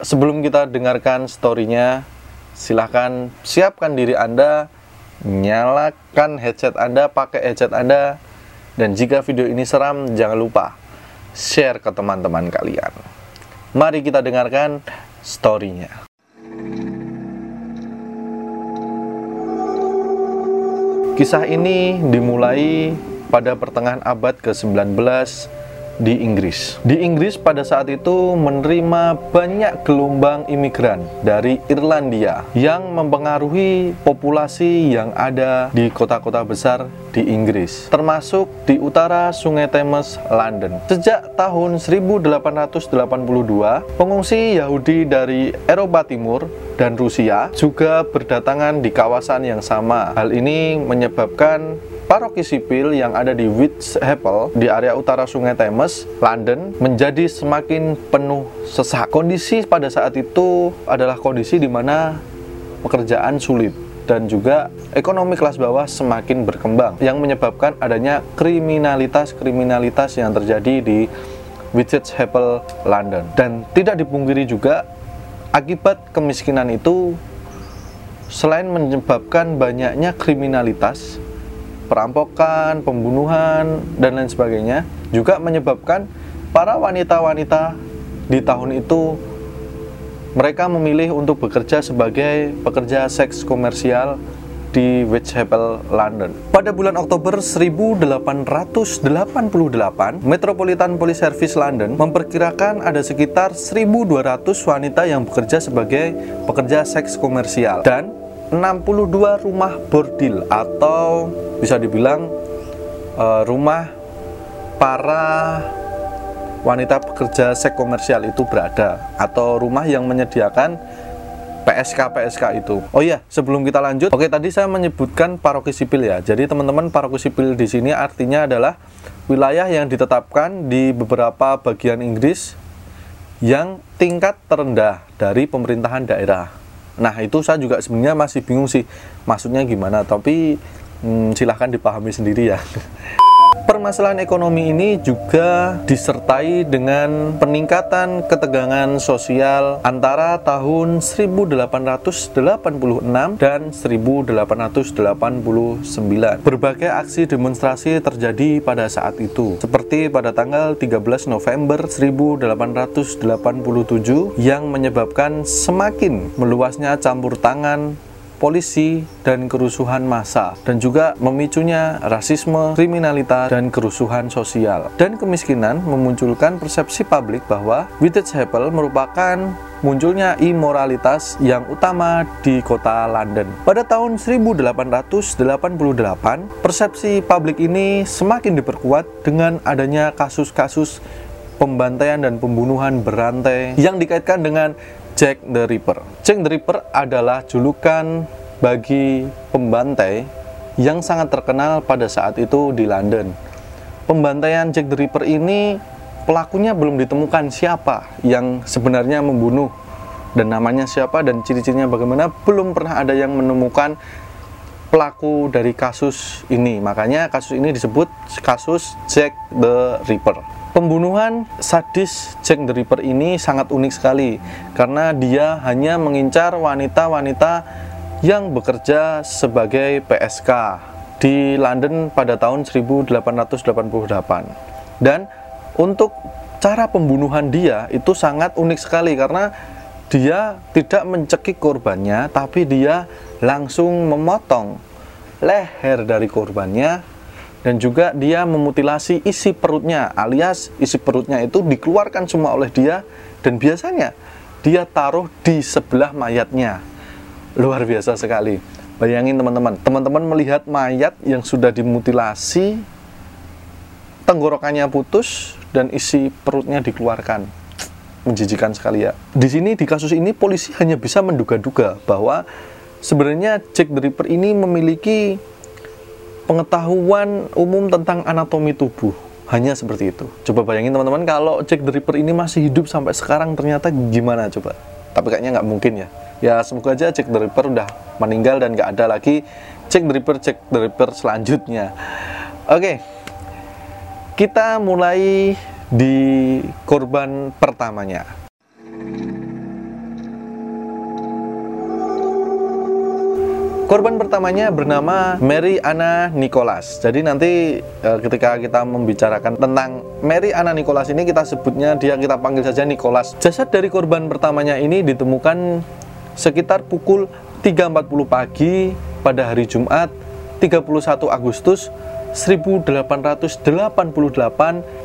sebelum kita dengarkan storynya, silahkan siapkan diri Anda, nyalakan headset Anda, pakai headset Anda, dan jika video ini seram, jangan lupa share ke teman-teman kalian. Mari kita dengarkan storynya. Kisah ini dimulai pada pertengahan abad ke-19 di Inggris. Di Inggris pada saat itu menerima banyak gelombang imigran dari Irlandia yang mempengaruhi populasi yang ada di kota-kota besar di Inggris, termasuk di utara Sungai Thames, London. Sejak tahun 1882, pengungsi Yahudi dari Eropa Timur dan Rusia juga berdatangan di kawasan yang sama. Hal ini menyebabkan paroki sipil yang ada di Whitechapel di area utara Sungai Thames, London, menjadi semakin penuh sesak. Kondisi pada saat itu adalah kondisi di mana pekerjaan sulit dan juga ekonomi kelas bawah semakin berkembang yang menyebabkan adanya kriminalitas-kriminalitas yang terjadi di Whitechapel, London. Dan tidak dipungkiri juga akibat kemiskinan itu selain menyebabkan banyaknya kriminalitas perampokan, pembunuhan, dan lain sebagainya juga menyebabkan para wanita-wanita di tahun itu mereka memilih untuk bekerja sebagai pekerja seks komersial di Whitechapel, London. Pada bulan Oktober 1888, Metropolitan Police Service London memperkirakan ada sekitar 1.200 wanita yang bekerja sebagai pekerja seks komersial dan 62 rumah bordil atau bisa dibilang uh, rumah para wanita pekerja seks komersial itu berada atau rumah yang menyediakan PSK PSK itu. Oh iya, sebelum kita lanjut, oke tadi saya menyebutkan paroki sipil ya. Jadi teman-teman paroki sipil di sini artinya adalah wilayah yang ditetapkan di beberapa bagian Inggris yang tingkat terendah dari pemerintahan daerah. Nah itu saya juga sebenarnya masih bingung sih maksudnya gimana tapi hmm, silahkan dipahami sendiri ya Permasalahan ekonomi ini juga disertai dengan peningkatan ketegangan sosial antara tahun 1886 dan 1889. Berbagai aksi demonstrasi terjadi pada saat itu, seperti pada tanggal 13 November 1887 yang menyebabkan semakin meluasnya campur tangan polisi, dan kerusuhan massa, dan juga memicunya rasisme, kriminalitas, dan kerusuhan sosial. Dan kemiskinan memunculkan persepsi publik bahwa Whitechapel merupakan munculnya imoralitas yang utama di kota London. Pada tahun 1888, persepsi publik ini semakin diperkuat dengan adanya kasus-kasus pembantaian dan pembunuhan berantai yang dikaitkan dengan Jack the Ripper. Jack the Ripper adalah julukan bagi pembantai yang sangat terkenal pada saat itu di London. Pembantaian Jack the Ripper ini pelakunya belum ditemukan siapa yang sebenarnya membunuh dan namanya siapa dan ciri-cirinya bagaimana belum pernah ada yang menemukan pelaku dari kasus ini. Makanya kasus ini disebut kasus Jack the Ripper. Pembunuhan sadis Jack the Ripper ini sangat unik sekali karena dia hanya mengincar wanita-wanita yang bekerja sebagai PSK di London pada tahun 1888. Dan untuk cara pembunuhan dia itu sangat unik sekali karena dia tidak mencekik korbannya tapi dia langsung memotong leher dari korbannya dan juga dia memutilasi isi perutnya alias isi perutnya itu dikeluarkan semua oleh dia. Dan biasanya dia taruh di sebelah mayatnya. Luar biasa sekali. Bayangin teman-teman teman-teman melihat mayat yang sudah dimutilasi tenggorokannya putus dan isi perutnya dikeluarkan. Menjijikan sekali ya. Di sini di kasus ini polisi hanya bisa menduga-duga bahwa sebenarnya Jack the Ripper ini memiliki pengetahuan umum tentang anatomi tubuh hanya seperti itu. Coba bayangin teman-teman kalau Jack the Ripper ini masih hidup sampai sekarang ternyata gimana coba? Tapi kayaknya nggak mungkin ya. Ya semoga aja Jack the Ripper udah meninggal dan nggak ada lagi Jack the Ripper Jack the Ripper selanjutnya. Oke, kita mulai di korban pertamanya. Korban pertamanya bernama Mary Anna Nicholas. Jadi nanti e, ketika kita membicarakan tentang Mary Anna Nicholas ini kita sebutnya dia kita panggil saja Nicholas. Jasad dari korban pertamanya ini ditemukan sekitar pukul 3.40 pagi pada hari Jumat 31 Agustus 1888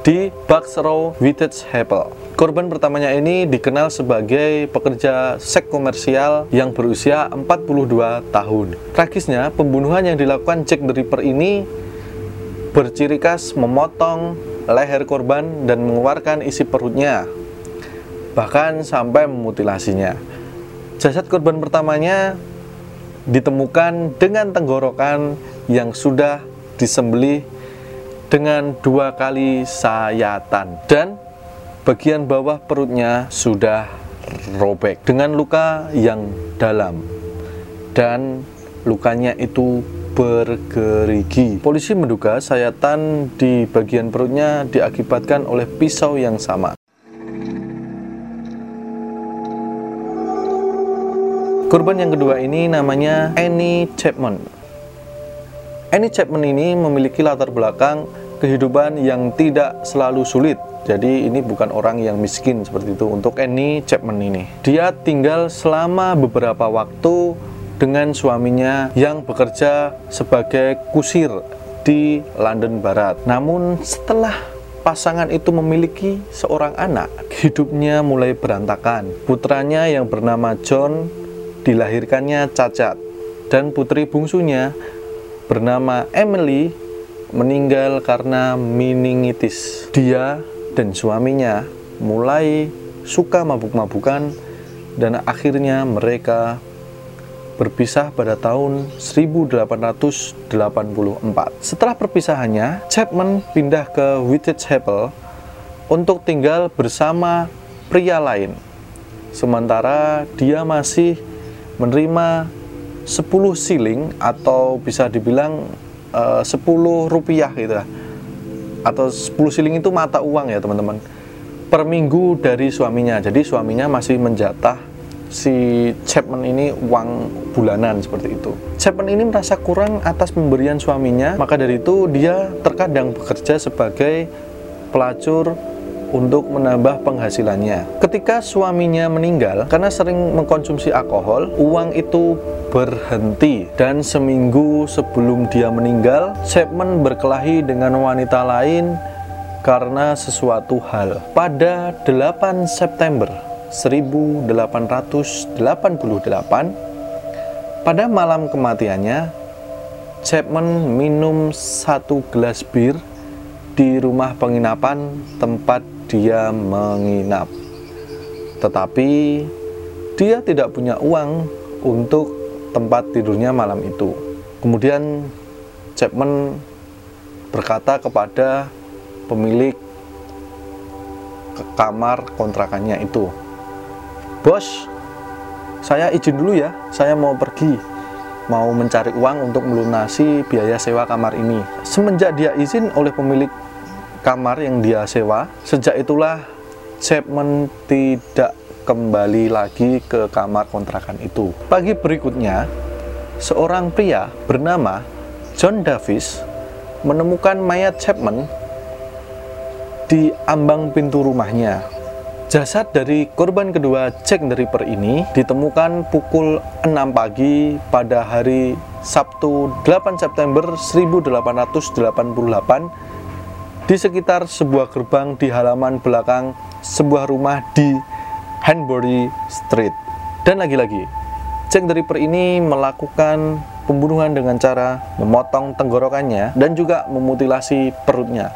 di Buxrow, Whitechapel. Korban pertamanya ini dikenal sebagai pekerja seks komersial yang berusia 42 tahun. Tragisnya, pembunuhan yang dilakukan Jack the Ripper ini berciri khas memotong leher korban dan mengeluarkan isi perutnya, bahkan sampai memutilasinya. Jasad korban pertamanya ditemukan dengan tenggorokan yang sudah disembelih dengan dua kali sayatan dan bagian bawah perutnya sudah robek dengan luka yang dalam dan lukanya itu bergerigi. Polisi menduga sayatan di bagian perutnya diakibatkan oleh pisau yang sama. Korban yang kedua ini namanya Annie Chapman. Annie Chapman ini memiliki latar belakang kehidupan yang tidak selalu sulit. Jadi ini bukan orang yang miskin seperti itu untuk Annie Chapman ini. Dia tinggal selama beberapa waktu dengan suaminya yang bekerja sebagai kusir di London Barat. Namun setelah pasangan itu memiliki seorang anak, hidupnya mulai berantakan. Putranya yang bernama John dilahirkannya cacat dan putri bungsunya bernama Emily meninggal karena meningitis. Dia dan suaminya mulai suka mabuk-mabukan dan akhirnya mereka berpisah pada tahun 1884. Setelah perpisahannya, Chapman pindah ke Whitechapel untuk tinggal bersama pria lain. Sementara dia masih menerima 10 siling atau bisa dibilang eh, uh, 10 rupiah gitu lah. Atau 10 siling itu mata uang ya teman-teman. Per minggu dari suaminya. Jadi suaminya masih menjatah si Chapman ini uang bulanan seperti itu. Chapman ini merasa kurang atas pemberian suaminya maka dari itu dia terkadang bekerja sebagai pelacur untuk menambah penghasilannya. Ketika suaminya meninggal karena sering mengkonsumsi alkohol, uang itu berhenti dan seminggu sebelum dia meninggal, Chapman berkelahi dengan wanita lain karena sesuatu hal. Pada 8 September 1888, pada malam kematiannya, Chapman minum satu gelas bir di rumah penginapan tempat dia menginap. Tetapi dia tidak punya uang untuk tempat tidurnya malam itu. Kemudian Chapman berkata kepada pemilik kamar kontrakannya itu, "Bos, saya izin dulu ya, saya mau pergi, mau mencari uang untuk melunasi biaya sewa kamar ini." Semenjak dia izin oleh pemilik kamar yang dia sewa. Sejak itulah Chapman tidak kembali lagi ke kamar kontrakan itu. Pagi berikutnya, seorang pria bernama John Davis menemukan mayat Chapman di ambang pintu rumahnya. Jasad dari korban kedua Jack the Ripper ini ditemukan pukul 6 pagi pada hari Sabtu 8 September 1888 di sekitar sebuah gerbang di halaman belakang sebuah rumah di Hanbury Street. Dan lagi-lagi, Jack the Ripper ini melakukan pembunuhan dengan cara memotong tenggorokannya dan juga memutilasi perutnya.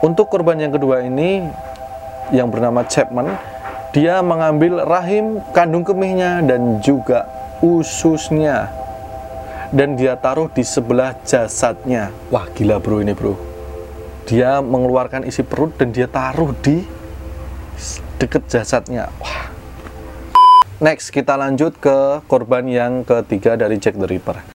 Untuk korban yang kedua ini, yang bernama Chapman, dia mengambil rahim, kandung kemihnya, dan juga ususnya. Dan dia taruh di sebelah jasadnya. Wah gila bro ini bro dia mengeluarkan isi perut dan dia taruh di deket jasadnya wah next kita lanjut ke korban yang ketiga dari Jack the Ripper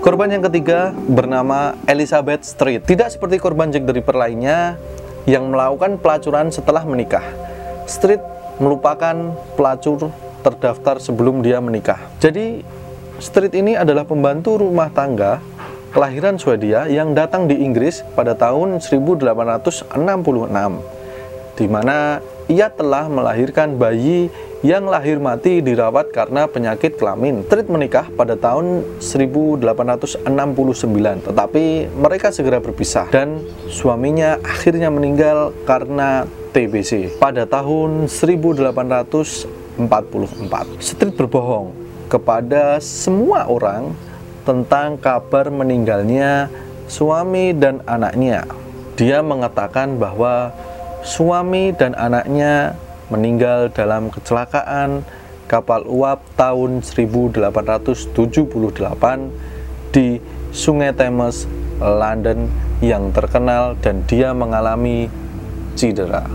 Korban yang ketiga bernama Elizabeth Street. Tidak seperti korban Jack the Ripper lainnya yang melakukan pelacuran setelah menikah. Street melupakan pelacur terdaftar sebelum dia menikah. Jadi, Street ini adalah pembantu rumah tangga kelahiran Swedia yang datang di Inggris pada tahun 1866 di mana ia telah melahirkan bayi yang lahir mati dirawat karena penyakit kelamin. Street menikah pada tahun 1869, tetapi mereka segera berpisah dan suaminya akhirnya meninggal karena TBC pada tahun 1844. Street berbohong kepada semua orang tentang kabar meninggalnya suami dan anaknya. Dia mengatakan bahwa suami dan anaknya meninggal dalam kecelakaan kapal uap tahun 1878 di Sungai Thames, London yang terkenal dan dia mengalami cedera.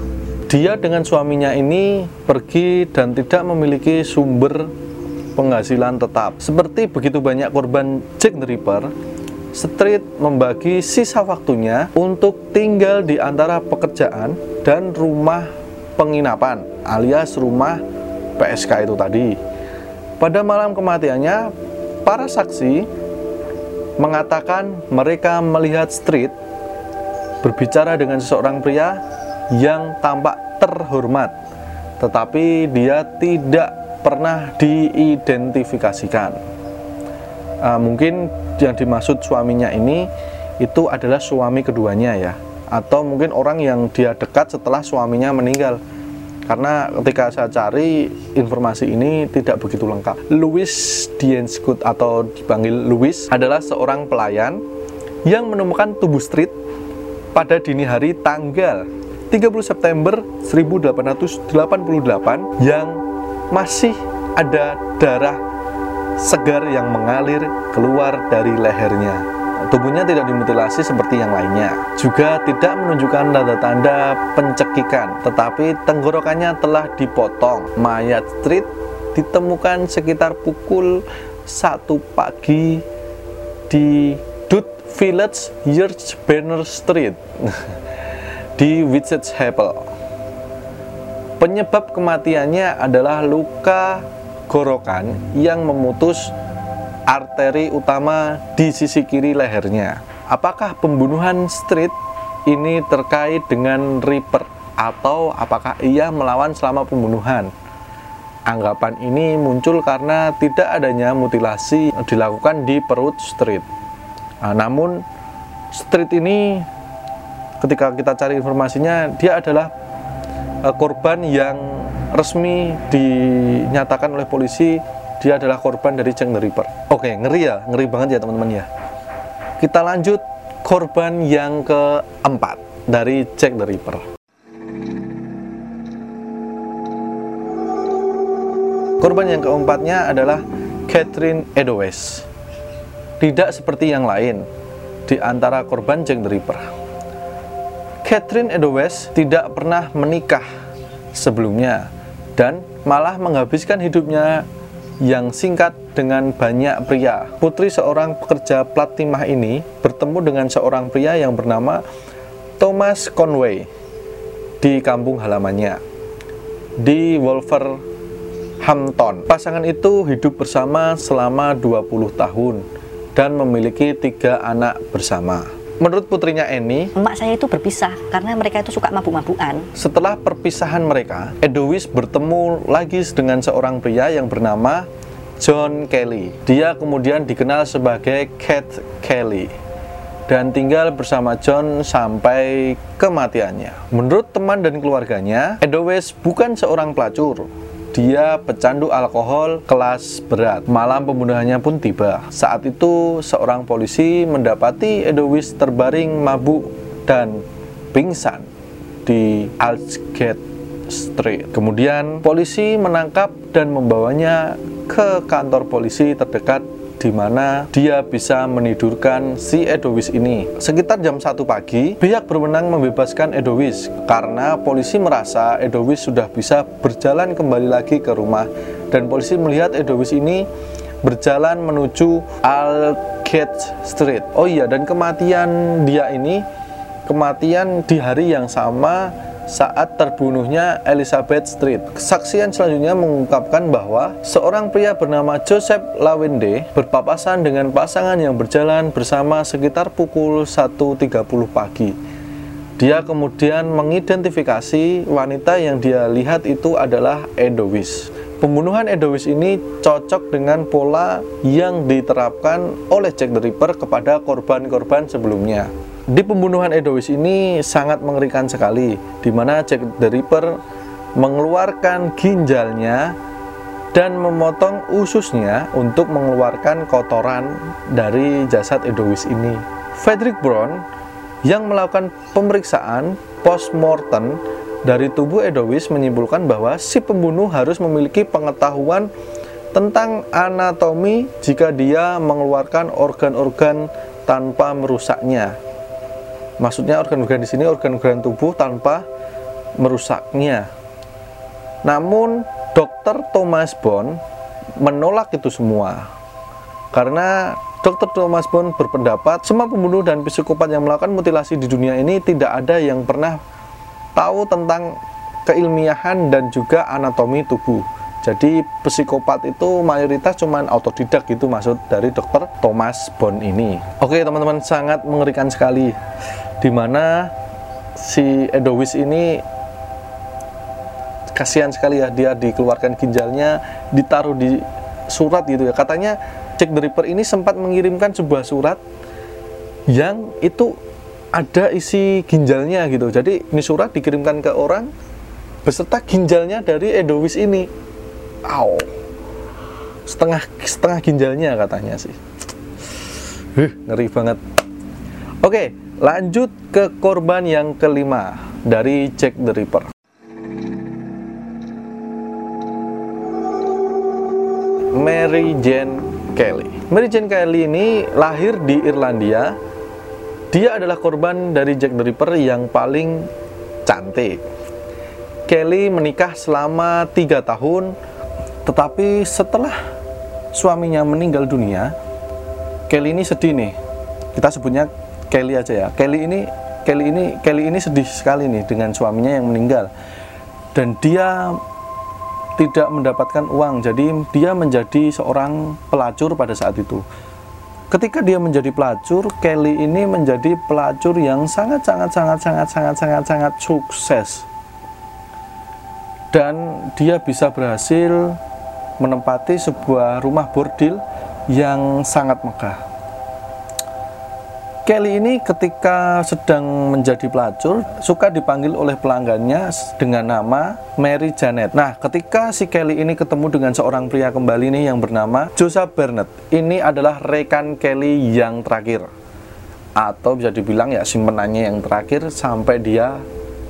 Dia dengan suaminya ini pergi dan tidak memiliki sumber penghasilan tetap. Seperti begitu banyak korban Jack the Ripper, Street membagi sisa waktunya untuk tinggal di antara pekerjaan dan rumah penginapan alias rumah PSK itu tadi. Pada malam kematiannya, para saksi mengatakan mereka melihat Street berbicara dengan seseorang pria yang tampak terhormat, tetapi dia tidak pernah diidentifikasikan. Uh, mungkin yang dimaksud suaminya ini itu adalah suami keduanya ya, atau mungkin orang yang dia dekat setelah suaminya meninggal. Karena ketika saya cari informasi ini tidak begitu lengkap. Louis Dienskut atau dipanggil Louis adalah seorang pelayan yang menemukan tubuh Street pada dini hari tanggal 30 September 1888 yang masih ada darah segar yang mengalir keluar dari lehernya. Tubuhnya tidak dimutilasi seperti yang lainnya. Juga tidak menunjukkan tanda-tanda pencekikan, tetapi tenggorokannya telah dipotong. Mayat Street ditemukan sekitar pukul 1 pagi di Dut Village, Yurch Banner Street di Whitechapel. Penyebab kematiannya adalah luka gorokan yang memutus arteri utama di sisi kiri lehernya. Apakah pembunuhan Street ini terkait dengan Reaper atau apakah ia melawan selama pembunuhan? Anggapan ini muncul karena tidak adanya mutilasi dilakukan di perut Street. Nah, namun Street ini ketika kita cari informasinya dia adalah uh, korban yang resmi dinyatakan oleh polisi dia adalah korban dari Jack the Ripper. Oke, ngeri ya, ngeri banget ya teman-teman ya. Kita lanjut korban yang keempat dari Jack the Ripper. Korban yang keempatnya adalah Catherine Edoes. Tidak seperti yang lain di antara korban Jack the Ripper. Catherine Edoes tidak pernah menikah sebelumnya dan malah menghabiskan hidupnya yang singkat dengan banyak pria. Putri seorang pekerja plat timah ini bertemu dengan seorang pria yang bernama Thomas Conway di kampung halamannya di Wolverhampton. Pasangan itu hidup bersama selama 20 tahun dan memiliki tiga anak bersama. Menurut putrinya Eni, emak saya itu berpisah karena mereka itu suka mabuk-mabukan. Setelah perpisahan mereka, Edowis bertemu lagi dengan seorang pria yang bernama John Kelly. Dia kemudian dikenal sebagai Cat Kelly dan tinggal bersama John sampai kematiannya. Menurut teman dan keluarganya, Edowes bukan seorang pelacur, dia pecandu alkohol kelas berat. Malam pembunuhannya pun tiba. Saat itu seorang polisi mendapati Edowis terbaring mabuk dan pingsan di Aldgate Street. Kemudian polisi menangkap dan membawanya ke kantor polisi terdekat di mana dia bisa menidurkan si Edowis ini. Sekitar jam 1 pagi, pihak berwenang membebaskan Edowis karena polisi merasa Edowis sudah bisa berjalan kembali lagi ke rumah dan polisi melihat Edowis ini berjalan menuju Algate Street. Oh iya, dan kematian dia ini kematian di hari yang sama saat terbunuhnya Elizabeth Street. Kesaksian selanjutnya mengungkapkan bahwa seorang pria bernama Joseph Lawende berpapasan dengan pasangan yang berjalan bersama sekitar pukul 1.30 pagi. Dia kemudian mengidentifikasi wanita yang dia lihat itu adalah Edowis. Pembunuhan Edowis ini cocok dengan pola yang diterapkan oleh Jack the Ripper kepada korban-korban sebelumnya. Di pembunuhan Edowis ini sangat mengerikan sekali, di mana Jack the Ripper mengeluarkan ginjalnya dan memotong ususnya untuk mengeluarkan kotoran dari jasad Edowis ini. Frederick Brown yang melakukan pemeriksaan post-mortem dari tubuh Edowis menyimpulkan bahwa si pembunuh harus memiliki pengetahuan tentang anatomi jika dia mengeluarkan organ-organ tanpa merusaknya. Maksudnya organ-organ di sini organ-organ tubuh tanpa merusaknya. Namun dokter Thomas Bond menolak itu semua. Karena dokter Thomas Bond berpendapat semua pembunuh dan psikopat yang melakukan mutilasi di dunia ini tidak ada yang pernah tahu tentang keilmiahan dan juga anatomi tubuh. Jadi psikopat itu mayoritas cuman autodidak gitu maksud dari dokter Thomas Bond ini. Oke teman-teman sangat mengerikan sekali di mana si Edowis ini kasihan sekali ya dia dikeluarkan ginjalnya ditaruh di surat gitu ya. Katanya Jack the Ripper ini sempat mengirimkan sebuah surat yang itu ada isi ginjalnya gitu. Jadi ini surat dikirimkan ke orang beserta ginjalnya dari Edowis ini. Aw. setengah setengah ginjalnya katanya sih. Huh, ngeri banget. Oke Lanjut ke korban yang kelima dari Jack the Ripper. Mary Jane Kelly. Mary Jane Kelly ini lahir di Irlandia. Dia adalah korban dari Jack the Ripper yang paling cantik. Kelly menikah selama tiga tahun, tetapi setelah suaminya meninggal dunia, Kelly ini sedih nih. Kita sebutnya Kelly aja ya. Kelly ini Kelly ini Kelly ini sedih sekali nih dengan suaminya yang meninggal. Dan dia tidak mendapatkan uang. Jadi dia menjadi seorang pelacur pada saat itu. Ketika dia menjadi pelacur, Kelly ini menjadi pelacur yang sangat sangat sangat sangat sangat sangat sangat sukses. Dan dia bisa berhasil menempati sebuah rumah bordil yang sangat megah. Kelly ini ketika sedang menjadi pelacur suka dipanggil oleh pelanggannya dengan nama Mary Janet. Nah, ketika si Kelly ini ketemu dengan seorang pria kembali nih yang bernama Joseph Burnett. Ini adalah rekan Kelly yang terakhir. Atau bisa dibilang ya simpenannya yang terakhir sampai dia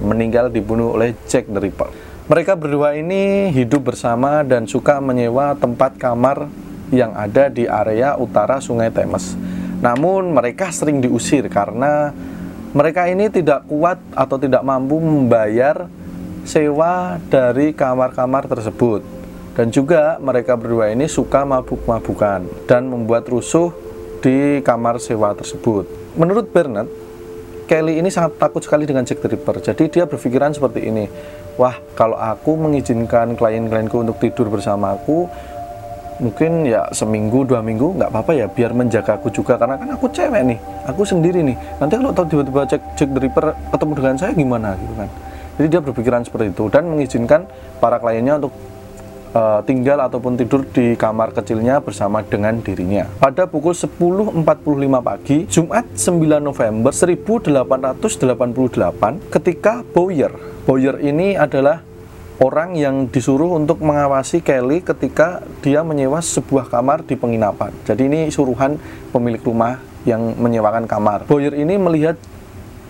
meninggal dibunuh oleh Jack the Ripper. Mereka berdua ini hidup bersama dan suka menyewa tempat kamar yang ada di area utara Sungai Thames. Namun mereka sering diusir karena mereka ini tidak kuat atau tidak mampu membayar sewa dari kamar-kamar tersebut. Dan juga mereka berdua ini suka mabuk-mabukan dan membuat rusuh di kamar sewa tersebut. Menurut Bernard, Kelly ini sangat takut sekali dengan Jack the Ripper. Jadi dia berpikiran seperti ini, wah kalau aku mengizinkan klien-klienku untuk tidur bersamaku, mungkin ya seminggu dua minggu nggak apa-apa ya biar menjaga aku juga. Karena kan aku cewek nih aku sendiri nih. Nanti kalau tahu tiba-tiba cek cek driver ketemu dengan saya gimana gitu kan. Jadi dia berpikiran seperti itu. Dan mengizinkan para kliennya untuk uh, tinggal ataupun tidur di kamar kecilnya bersama dengan dirinya. Pada pukul 10.45 pagi Jumat 9 November 1888 ketika Boyer Boyer ini adalah orang yang disuruh untuk mengawasi Kelly ketika dia menyewa sebuah kamar di penginapan. Jadi ini suruhan pemilik rumah yang menyewakan kamar. Boyer ini melihat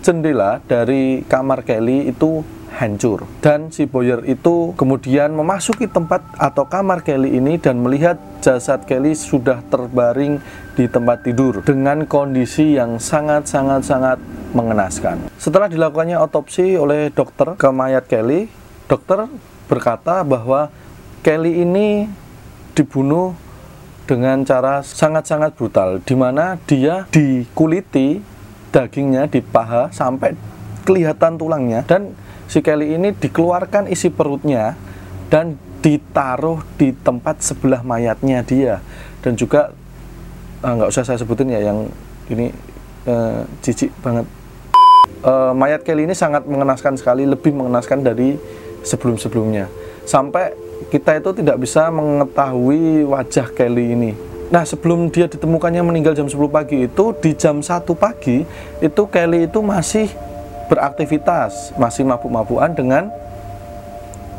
jendela dari kamar Kelly itu hancur dan si Boyer itu kemudian memasuki tempat atau kamar Kelly ini dan melihat jasad Kelly sudah terbaring di tempat tidur dengan kondisi yang sangat sangat sangat mengenaskan. Setelah dilakukannya otopsi oleh dokter ke mayat Kelly, dokter berkata bahwa Kelly ini dibunuh dengan cara sangat-sangat brutal di mana dia dikuliti dagingnya di paha sampai kelihatan tulangnya. Dan si Kelly ini dikeluarkan isi perutnya dan ditaruh di tempat sebelah mayatnya dia. Dan juga ah, nggak usah saya sebutin ya yang ini eh, jijik banget. Eh, mayat Kelly ini sangat mengenaskan sekali lebih mengenaskan dari sebelum-sebelumnya. Sampai kita itu tidak bisa mengetahui wajah Kelly ini. Nah sebelum dia ditemukannya meninggal jam 10 pagi itu di jam 1 pagi itu Kelly itu masih beraktivitas masih mabuk-mabukan dengan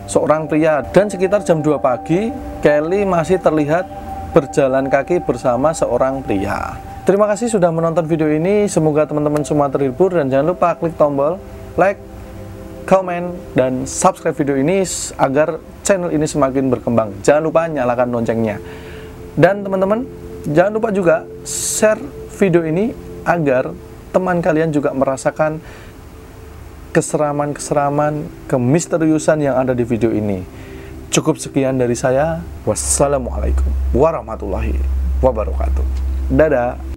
seorang pria. Dan sekitar jam 2 pagi Kelly masih terlihat berjalan kaki bersama seorang pria. Terima kasih sudah menonton video ini. Semoga teman-teman semua terhibur dan jangan lupa klik tombol like komen dan subscribe video ini agar channel ini semakin berkembang jangan lupa nyalakan loncengnya dan teman-teman jangan lupa juga share video ini agar teman kalian juga merasakan keseraman-keseraman, kemisteriusan yang ada di video ini. Cukup sekian dari saya. Wassalamualaikum warahmatullahi wabarakatuh. Dadah.